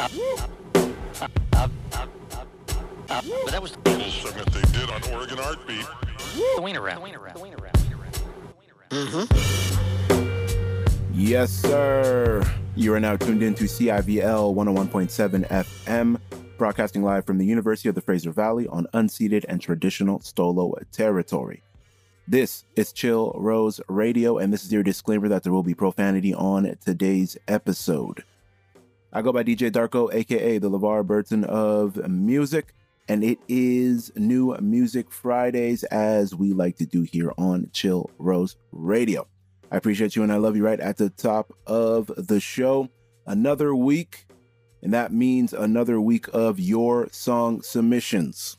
But that was the little segment they did on Oregon Art Beat. The wiener wrap. Mm-hmm. Yes, sir. You are now tuned in to CIVL 101.7 FM, broadcasting live from the University of the Fraser Valley on unceded and traditional Stolo territory. This is Chill Rose Radio, and this is your disclaimer that there will be profanity on today's episode. I go by DJ Darko, aka the LeVar Burton of music and it is New Music Fridays, as we like to do here on Chill Rose Radio. I appreciate you and I love you right at the top of the show. Another week, and that means another week of your song submissions.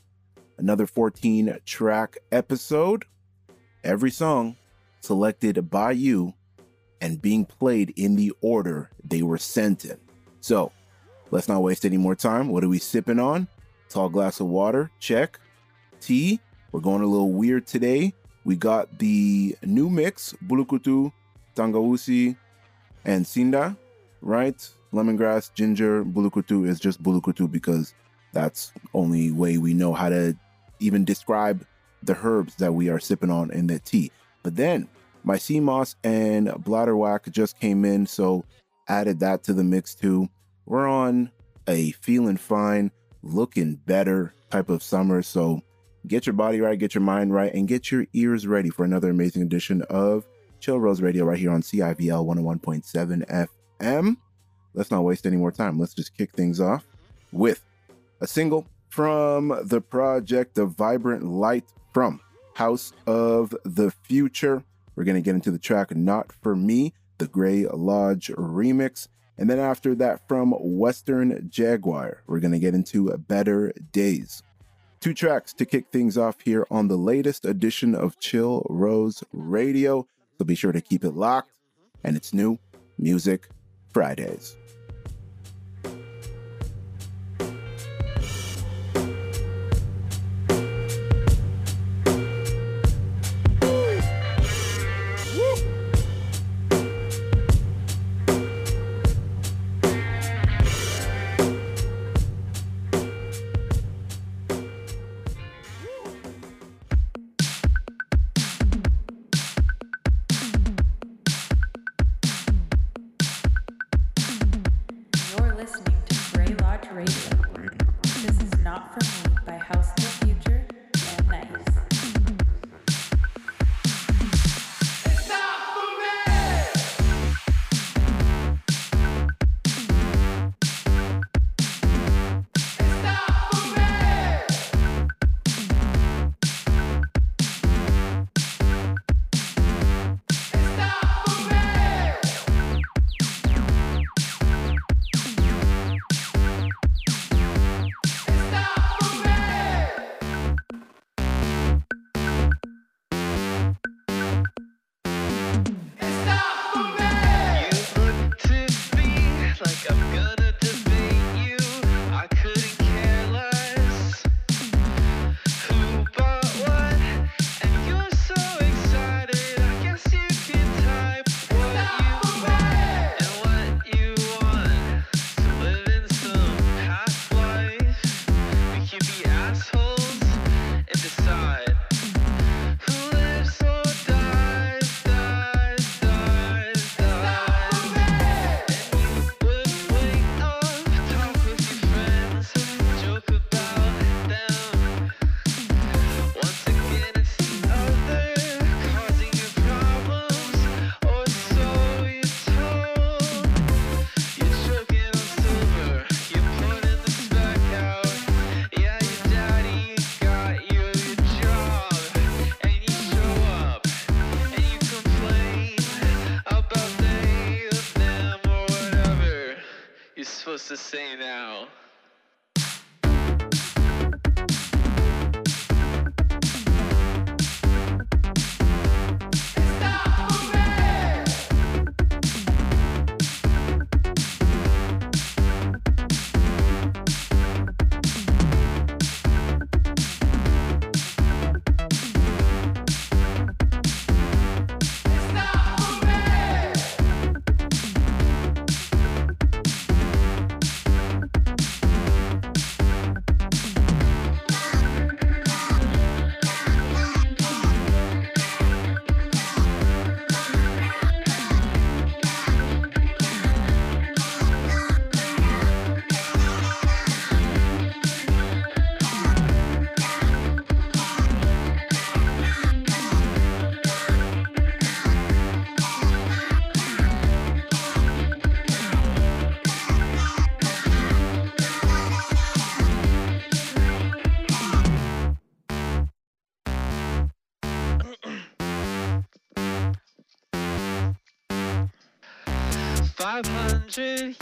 Another 14 track episode. Every song selected by you and being played in the order they were sent in. So, let's not waste any more time. What are we sipping on? Tall glass of water, check. Tea, we're going a little weird today. We got the new mix, Bulukutu, Tangawusi, and Sinda, right? Lemongrass, ginger, Bulukutu is just Bulukutu because that's only way we know how to even describe the herbs that we are sipping on in the tea. But then my sea moss and bladderwrack just came in, so added that to the mix too. We're on a feeling fine looking better type of summer. So get your body right, get your mind right, and get your ears ready for another amazing edition of Chill Rose Radio right here on CIVL 101.7 FM. Let's not waste any more time. Let's just kick things off with a single from the project of Vibrant Light from House of the Future. We're going to get into the track Not For Me, the Grey Lodge remix. And then after that, from Western Jaguar, we're going to get into Better Daze. Two tracks to kick things off here on the latest edition of Chill Rose Radio. So be sure to keep it locked. And it's new Music Fridays. Drew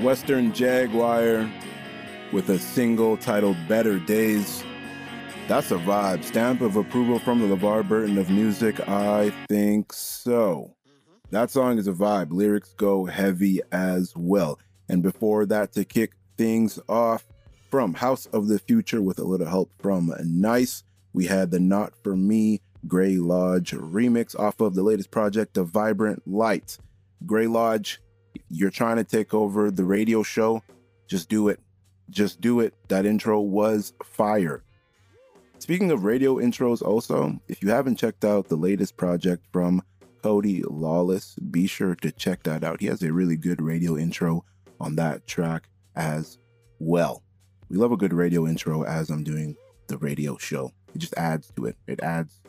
Western Jaguar with a single titled Better Daze. That's a vibe. Stamp of approval from the LeVar Burton of music. I think so. Mm-hmm. That song is a vibe. Lyrics go heavy as well. And before that, to kick things off from House of the Future with a little help from Nice, we had the Not For Me Grey Lodge remix off of the latest project, The Vibrant Light. Grey Lodge you're trying to take over the radio show, just do it. Just do it. That intro was fire. Speaking of radio intros, also, if you haven't checked out the latest project from Cody Lawless, be sure to check that out. He has a really good radio intro on that track as well. We love a good radio intro as I'm doing the radio show. It just adds to it. It adds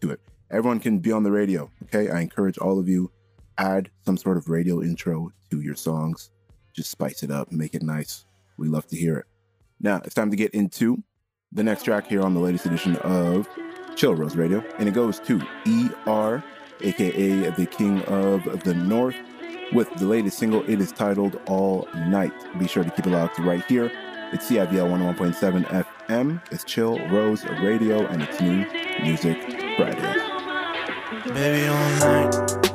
to it. Everyone can be on the radio, okay? I encourage all of you add some sort of radio intro to your songs. Just spice it up, make it nice. We love to hear it. Now it's time to get into the next track here on the latest edition of Chill Rose Radio, and it goes to ER, aka the King of the North, with the latest single. It is titled All Night. Be sure to keep it locked right here. It's CIVL 101.7 FM. It's Chill Rose Radio, and it's new music Friday. Baby, all night.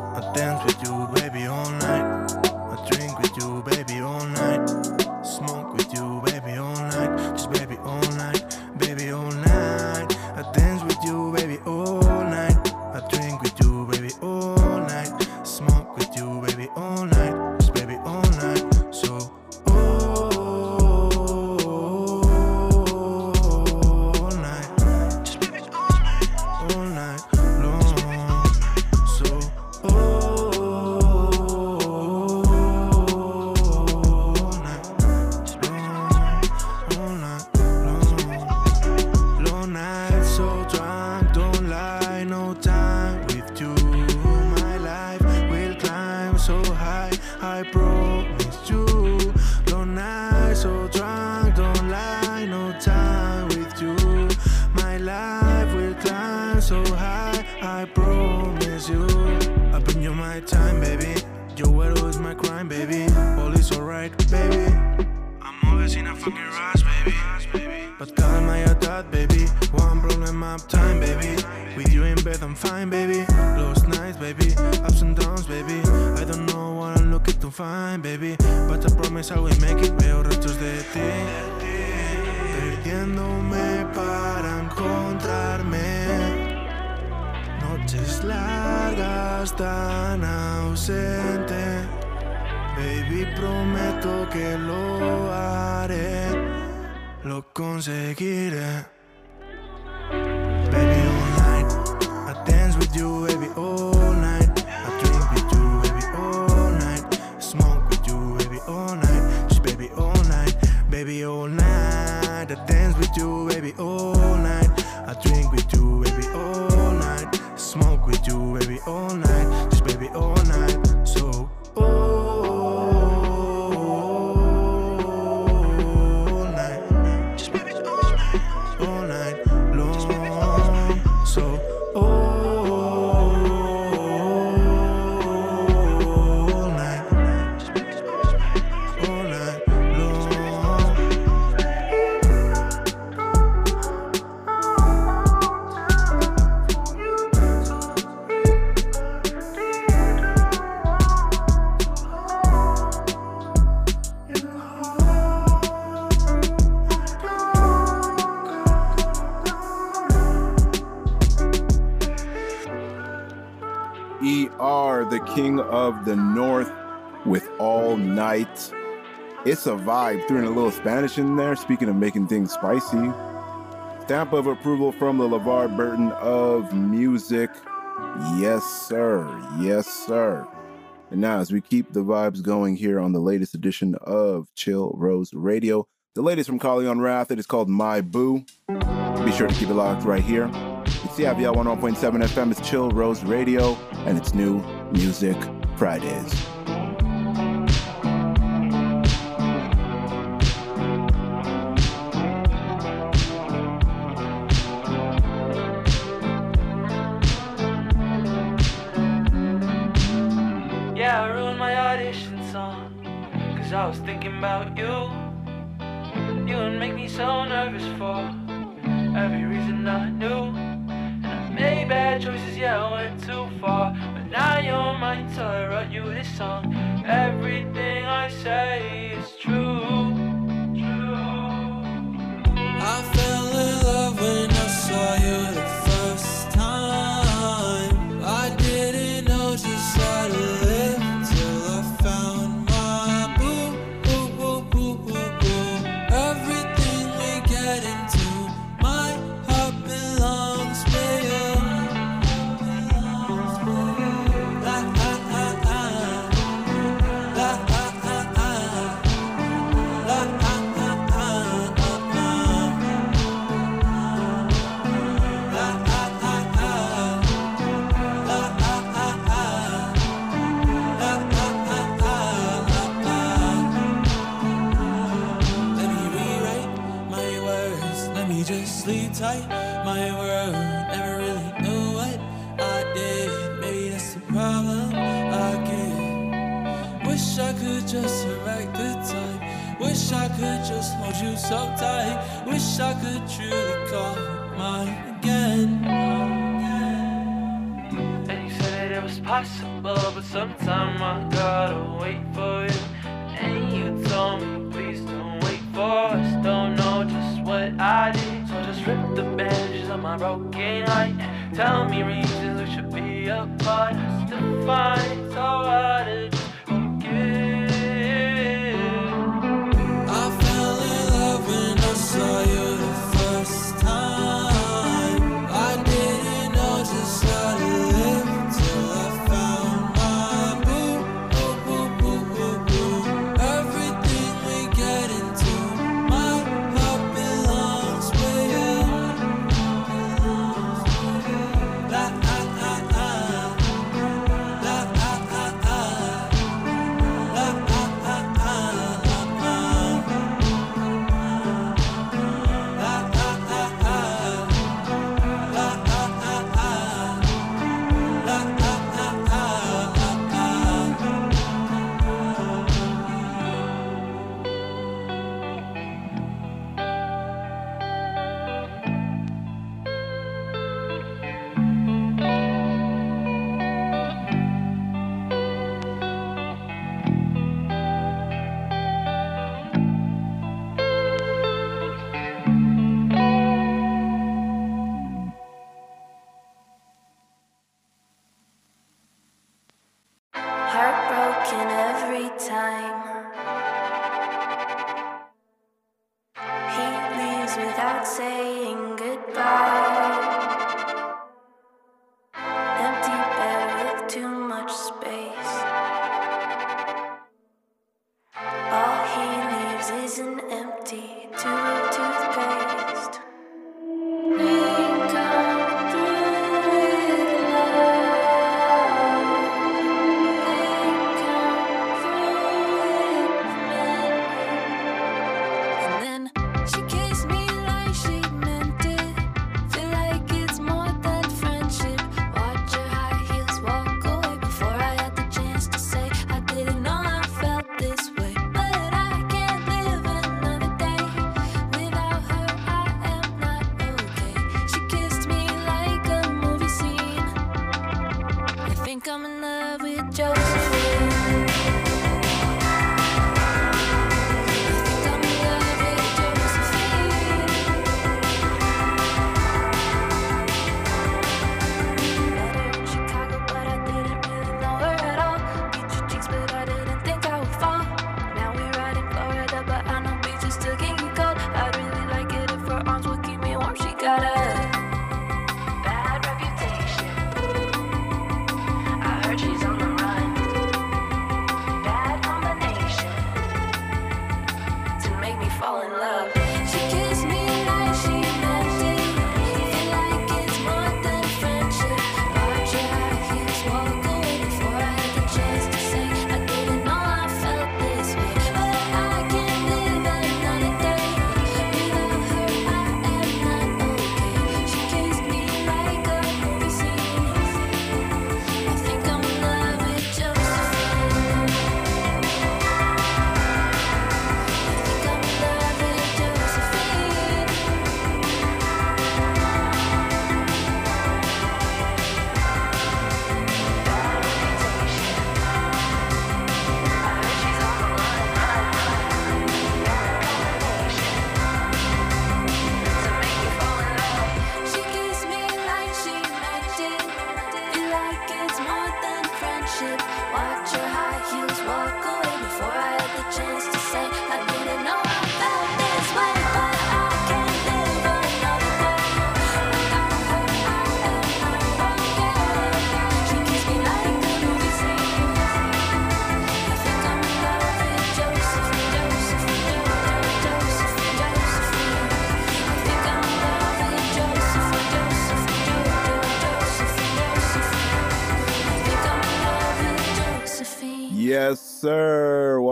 It's a vibe. Throwing a little Spanish in there. Speaking of making things spicy, stamp of approval from the LeVar Burton of music. Yes, sir. Yes, sir. And now, as we keep the vibes going here on the latest edition of Chill Rose Radio, the latest from Kalyan Rath, it is called My Boo. Be sure to keep it locked right here. It's CIVL 101.7 FM, it's Chill Rose Radio, and it's new Music Fridays. You make me so nervous for every reason I knew. And I made bad choices, yeah, I went too far. But now you're mine, so I wrote you this song. Everything I say tight. My world never really knew what I did. Maybe that's the problem I get. Wish I could just surrender the time. Wish I could just hold you so tight. Wish I could truly call mine again. And you said it was possible, but sometime I gotta wait for you. of my broken heart. Tell me reasons we should be apart. To find so hard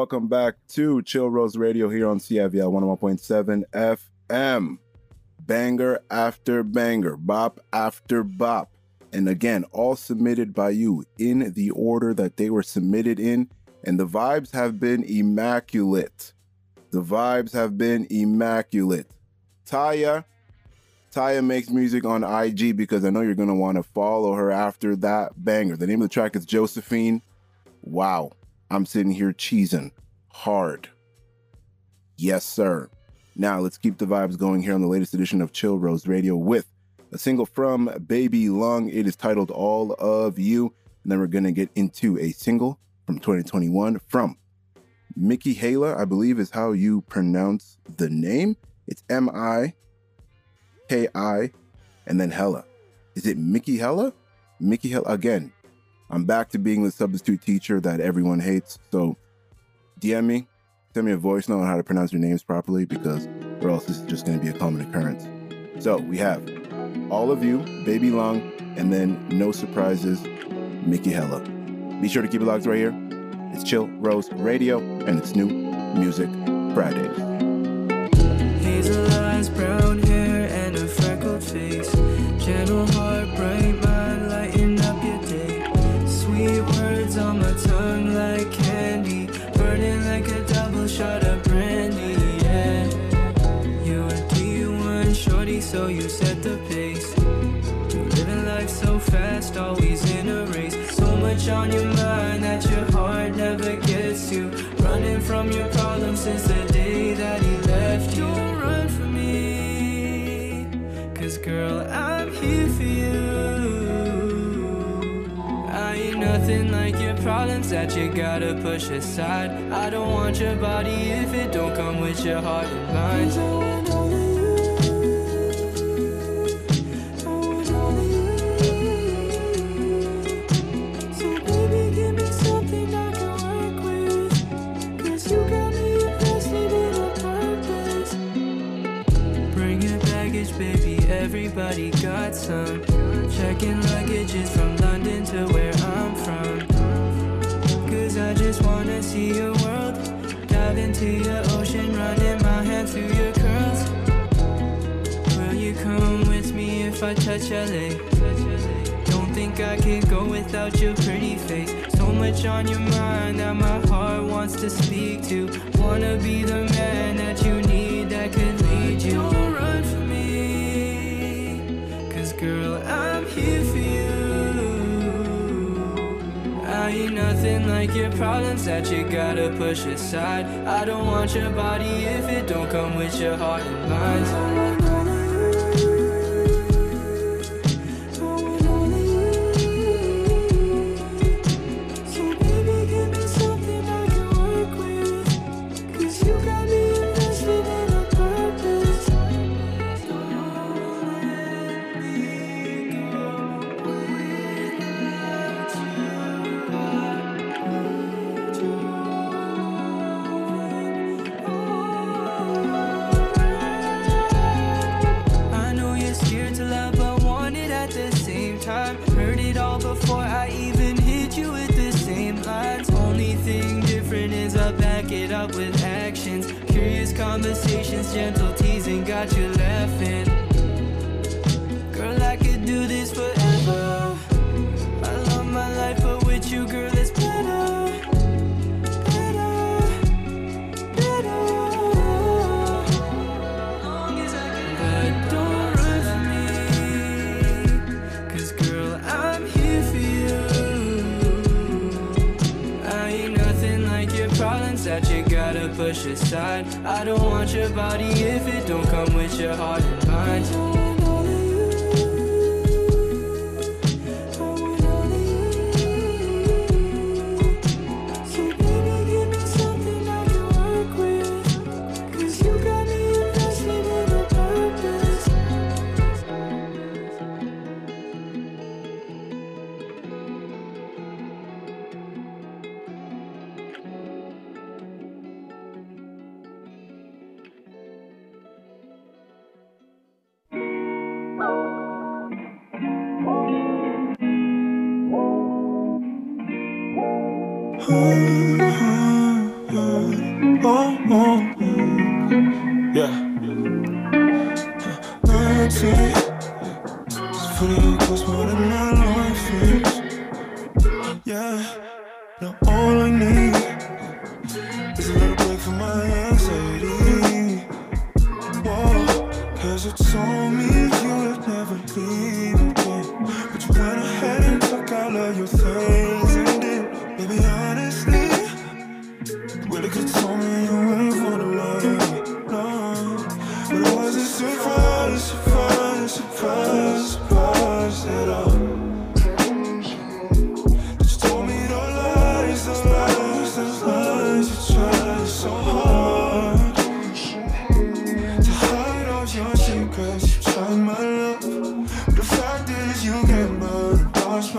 welcome back to Chill Rose Radio here on CIVL 101.7 FM. Banger after banger, bop after bop. And again, all submitted by you in the order that they were submitted in. And the vibes have been immaculate. The vibes have been immaculate. Taya, Taya makes music on IG because I know you're going to want to follow her after that banger. The name of the track is Josephine. Wow. I'm sitting here cheesing hard. Yes, sir. Now let's keep the vibes going here on the latest edition of Chill Rose Radio with a single from Babylung. It is titled All of You. And then we're going to get into a single from 2021 from Mickey Hala, I believe is how you pronounce the name. It's M I K I and then Hella. Is it Mickey Hella? Mickey Hella. Again, I'm back to being the substitute teacher that everyone hates. So DM me, send me a voice note on how to pronounce your names properly because or else this is just going to be a common occurrence. So we have all of you, Babylung, and then no surprises, Mickey Hella. Be sure to keep it locked right here. It's Chill Rose Radio, and it's New Music Fridays. Hazel eyes, brown hair, and a freckled face. Gentle heart, much on your mind that your heart never gets to. Running from your problems since the day that he left you. Don't run from me, cause girl, I'm here for you. I ain't nothing like your problems that you gotta push aside. I don't want your body if it don't come with your heart and mind. Some. Checking luggages from London to where I'm from. Cause I just wanna see your world. Dive into your ocean, running my hand through your curls. Will you come with me if I touch LA? Don't think I can go without your pretty face. So much on your mind that my heart wants to speak to. Wanna be the man that you need that could girl, I'm here for you. I ain't nothing like your problems that you gotta push aside. I don't want your body if it don't come with your heart and mind. Got you push aside. I don't want your body if it don't come with your heart and mind.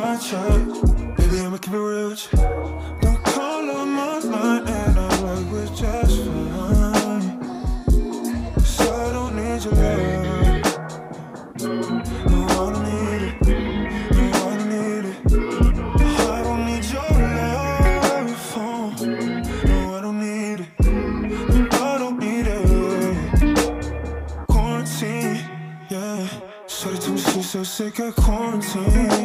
My trust. Baby, I'ma keep it real with you. Don't call on my line and I'm like we're just fine. 'Cause I don't need your love. No, I don't need it. No, I don't need it. I don't need your love. Oh, no, I don't need it. I don't need it. Quarantine, yeah. Shorty told me she's so sick of quarantine,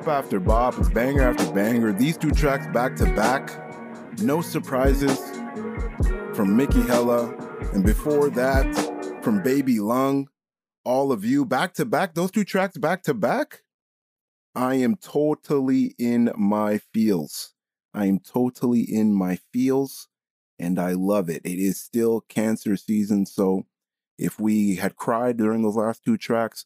bop after bop, banger after banger. These two tracks back to back, no surprises from Mickey Hella, and before that from Babylung. All of you back to back, those two tracks back to back. I am totally in my feels. I am totally in my feels, and I love it. It is still cancer season, so if we had cried during those last two tracks,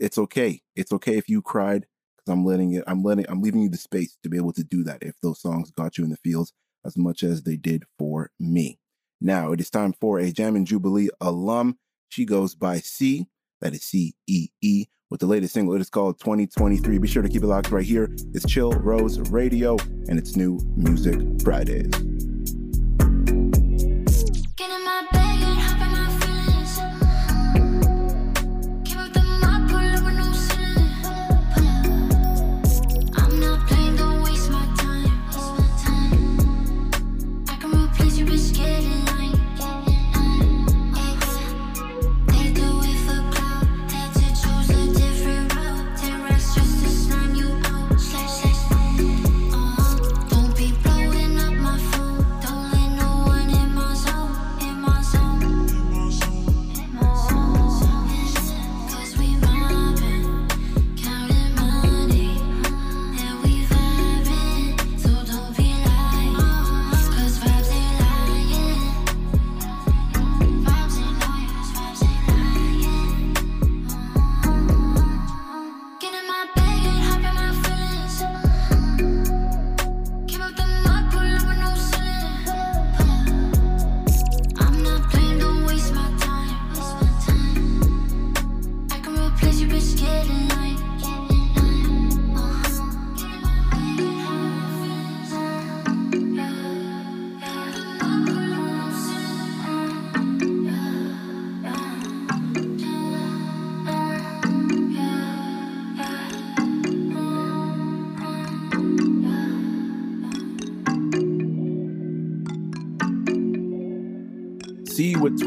it's okay. It's okay if you cried I'm letting it. I'm letting. I'm leaving you the space to be able to do that. If those songs got you in the feels as much as they did for me. Now it is time for a Jam and Jubilee alum. She goes by C. That is C E E. With the latest single, it is called 2023. Be sure to keep it locked right here. It's Chill Rose Radio, and it's New Music Fridays.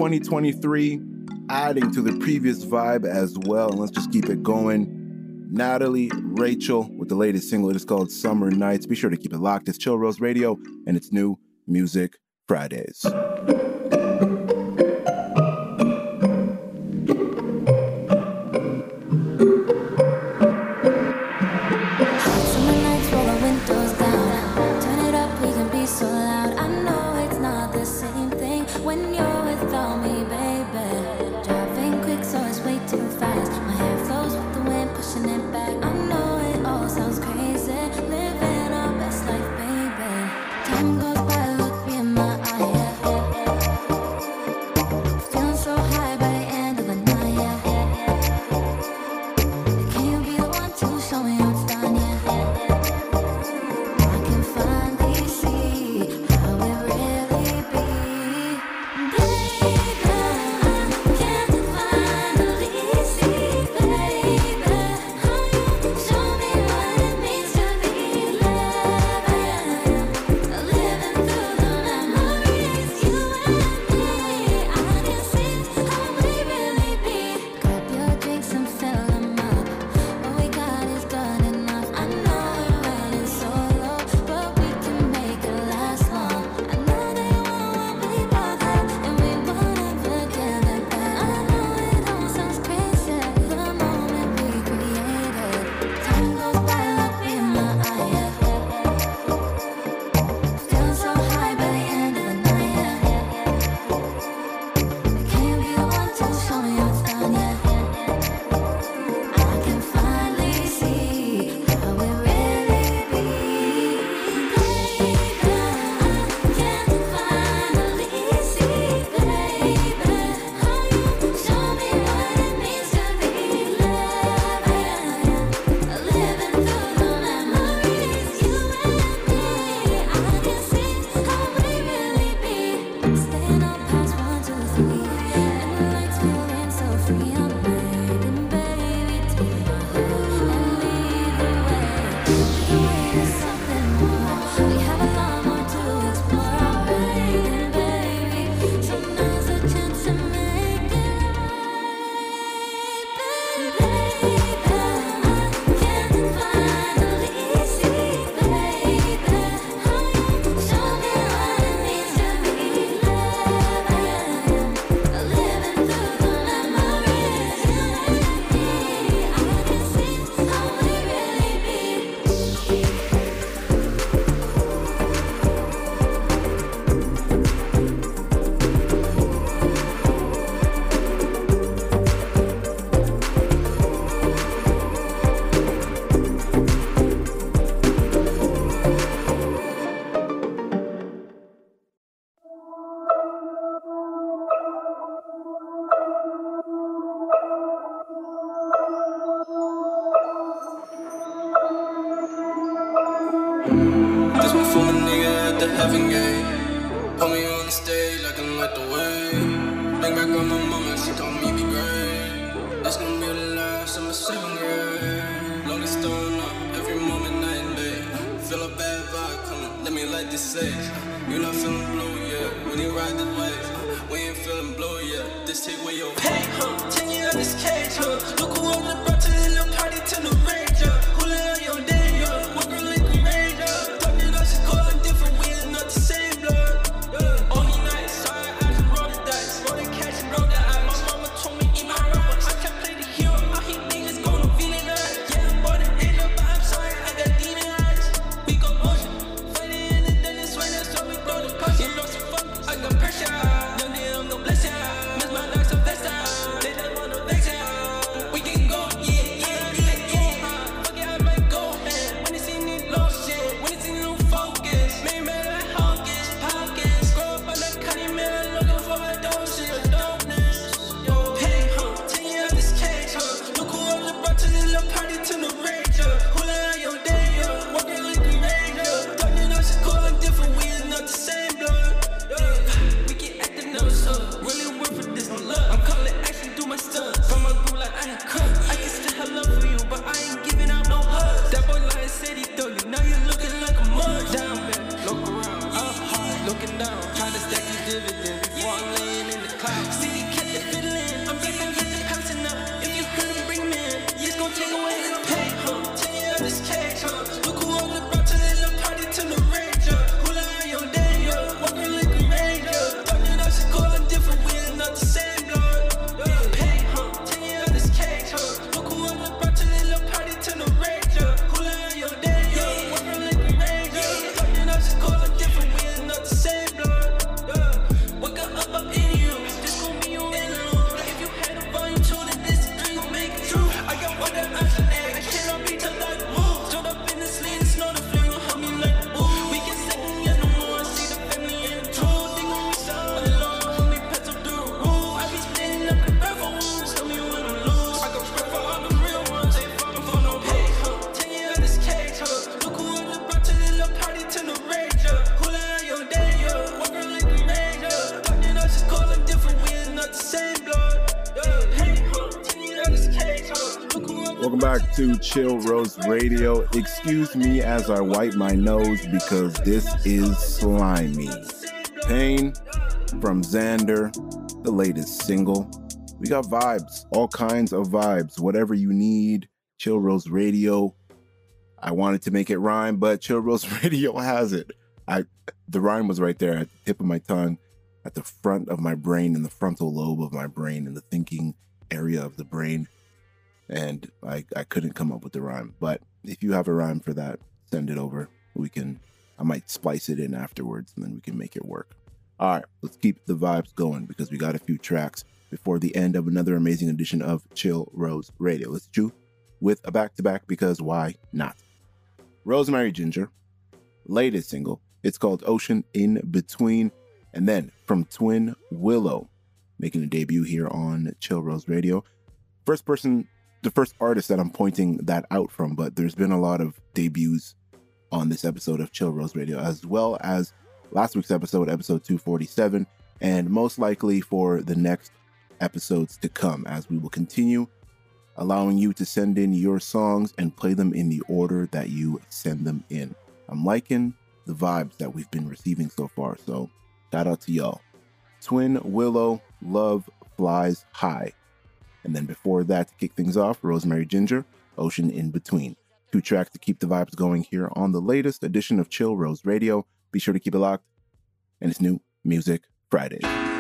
2023, adding to the previous vibe as well. And let's just keep it going. Natali Rachel with the latest single. It is called Summer Nights. Be sure to keep it locked. It's Chill Rose Radio and it's new Music Fridays. Chill Rose Radio. Excuse me as I wipe my nose because this is slimy. Pain from Xander, the latest single. We got vibes, all kinds of vibes. Whatever you need, Chill Rose Radio. I wanted to make it rhyme, but Chill Rose Radio has it. I the rhyme was right there at the tip of my tongue, at the front of my brain, in the frontal lobe of my brain, in the thinking area of the brain. And I, I couldn't come up with the rhyme. But if you have a rhyme for that, send it over. We can I might splice it in afterwards and then we can make it work. All right, let's keep the vibes going because we got a few tracks before the end of another amazing edition of Chill Rose Radio. Let's do with a back to back because why not? Rosemary Ginger, latest single. It's called Ocean in Between. And then from Twin Willow, making a debut here on Chill Rose Radio. First person, the first artist that I'm pointing that out from, but there's been a lot of debuts on this episode of Chill Rose Radio, as well as last week's episode, episode 247, and most likely for the next episodes to come, as we will continue allowing you to send in your songs and play them in the order that you send them in. I'm liking the vibes that we've been receiving so far, so shout out to y'all. Twin Willow, Love Flies High. And then before that, to kick things off, Rosemary Ginger, Ocean in Between. Two tracks to keep the vibes going here on the latest edition of Chill Rose Radio. Be sure to keep it locked. And it's new Music Fridays.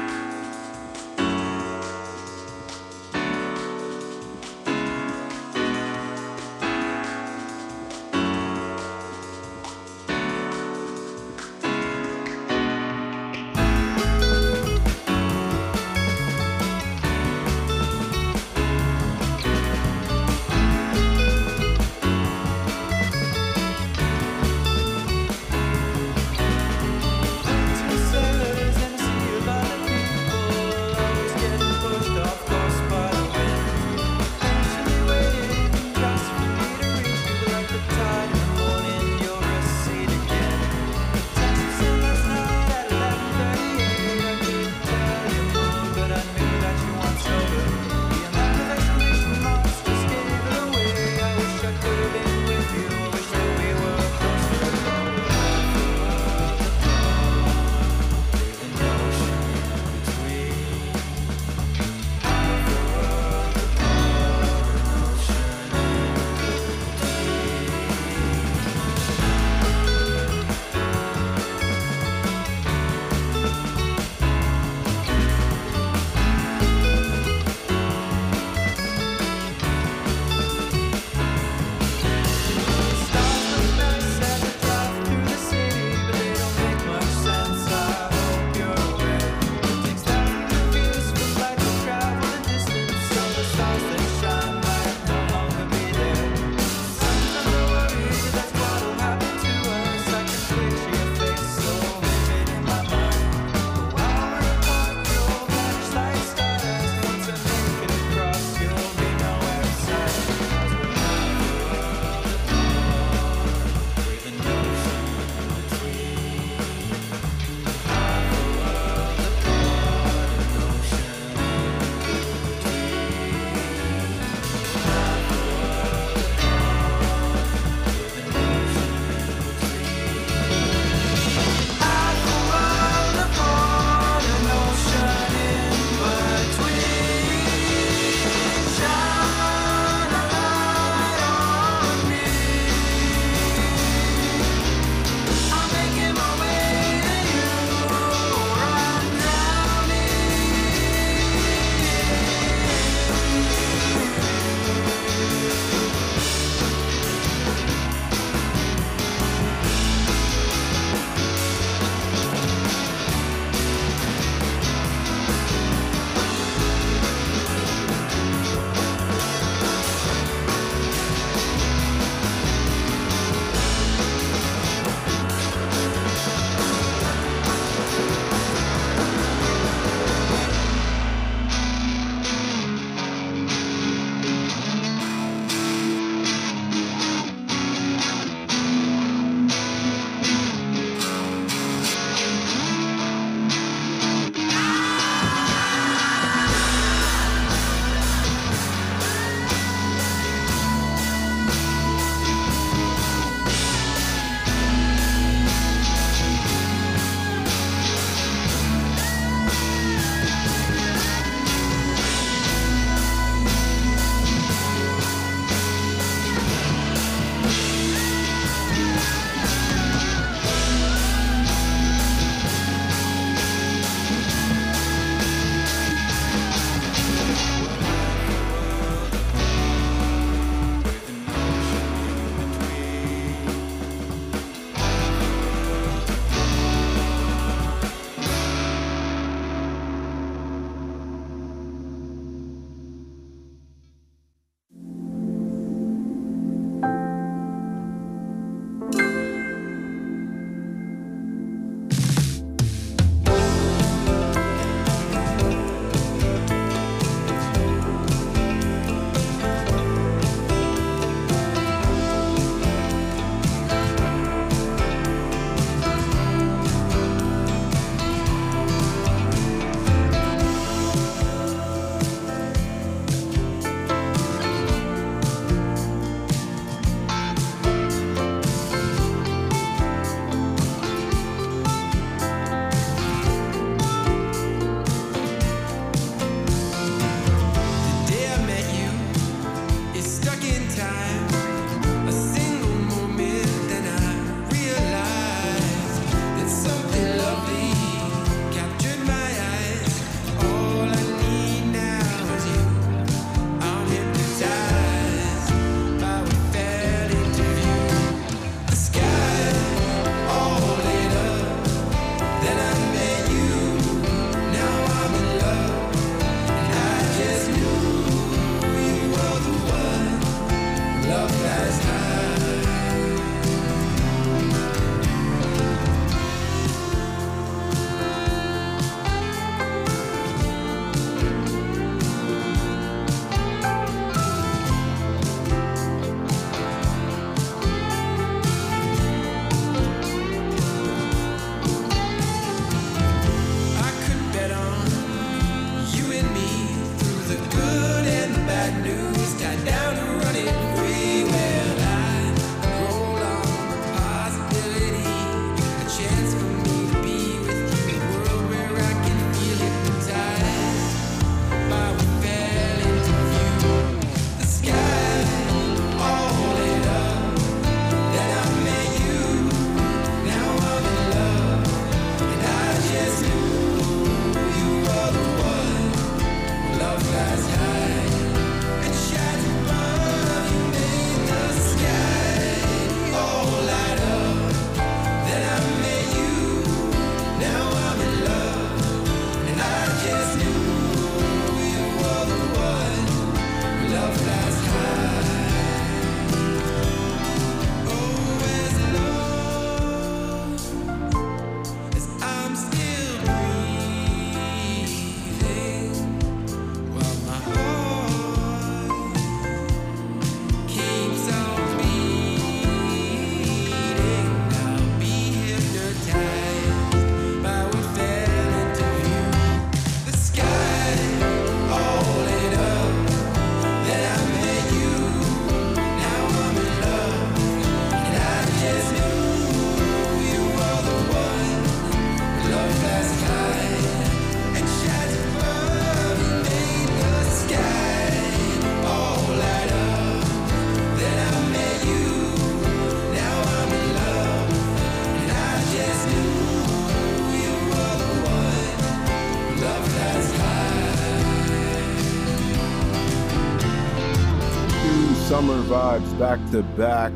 Vibes back to back.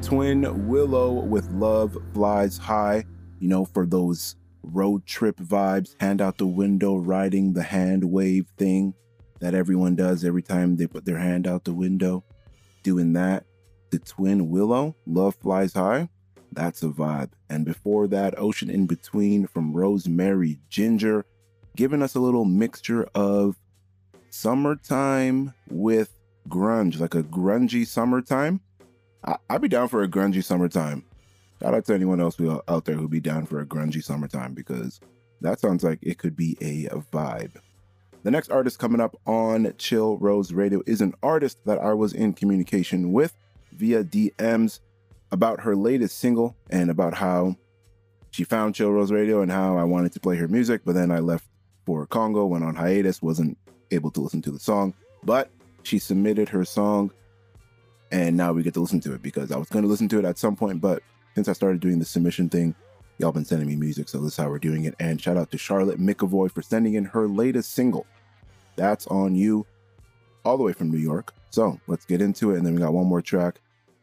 Twin Willow with Love Flies High. You know, for those road trip vibes, hand out the window, riding the hand wave thing that everyone does every time they put their hand out the window. Doing that. The Twin Willow, Love Flies High. That's a vibe. And before that, Ocean in Between from Rosemary Ginger, giving us a little mixture of summertime with grunge, like a grungy summertime. I- I'd be down for a grungy summertime. Shout out to anyone else who out there who'd be down for a grungy summertime because that sounds like it could be a vibe. The next artist coming up on Chill Rose Radio is an artist that I was in communication with via DMs about her latest single and about how she found Chill Rose Radio and how I wanted to play her music, but then I left for Congo, went on hiatus, wasn't able to listen to the song, but she submitted her song and now we get to listen to it because I was going to listen to it at some point, but since I started doing the submission thing, y'all been sending me music, so this is how we're doing it. And shout out to Charlotte McEvoy for sending in her latest single. That's on you, all the way from New York. So let's get into it, and then we got one more track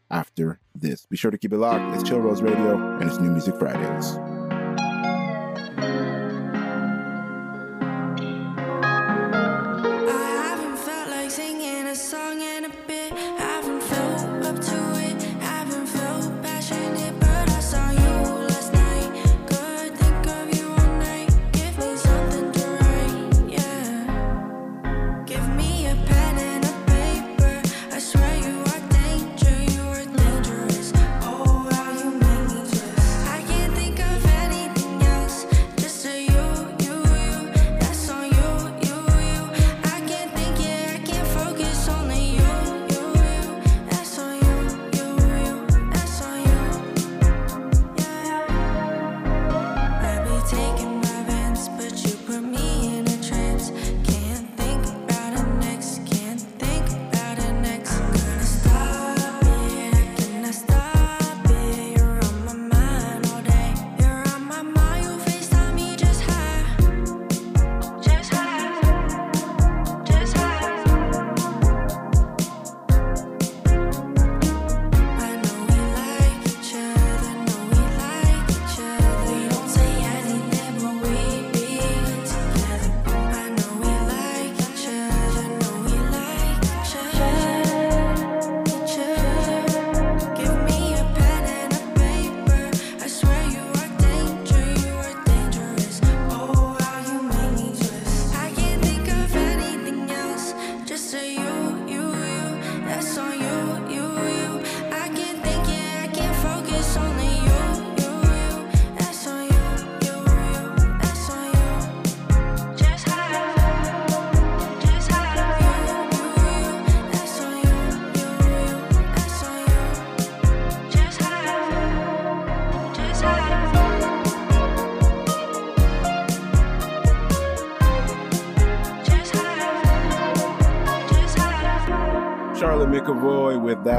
after this. Be sure to keep it locked. It's Chill Rose Radio, and it's New Music Fridays.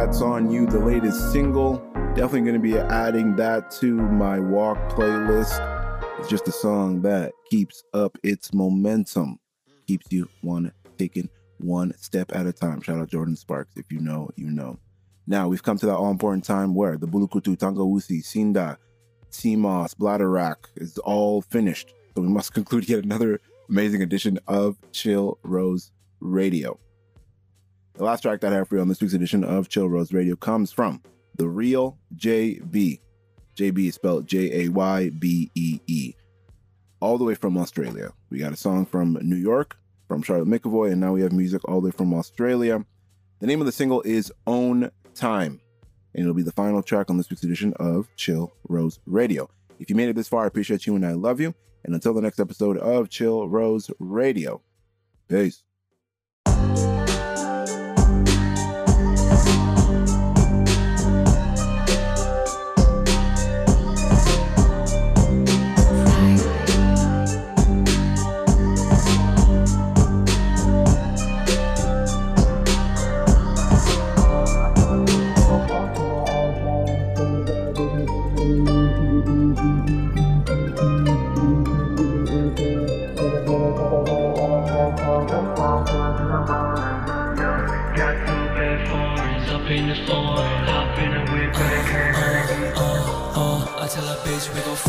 That's On You, the latest single. Definitely going to be adding that to my walk playlist. It's just a song that keeps up its momentum, keeps you one taking one step at a time. Shout out Jordin Sparks. If you know, you know. Now we've come to that all important time where the Bulukutu, Tangawusi, Sinda, Seamoss, Bladderwrack is all finished. So we must conclude yet another amazing edition of Chill Rose Radio. The last track that I have for you on this week's edition of Chill Rose Radio comes from The Real JB. JB is spelled J A Y B E E. All the way from Australia. We got a song from New York from Charlotte McEvoy, and now we have music all the way from Australia. The name of the single is Own Time, and it'll be the final track on this week's edition of Chill Rose Radio. If you made it this far, I appreciate you and I love you. And until the next episode of Chill Rose Radio, peace. A bitch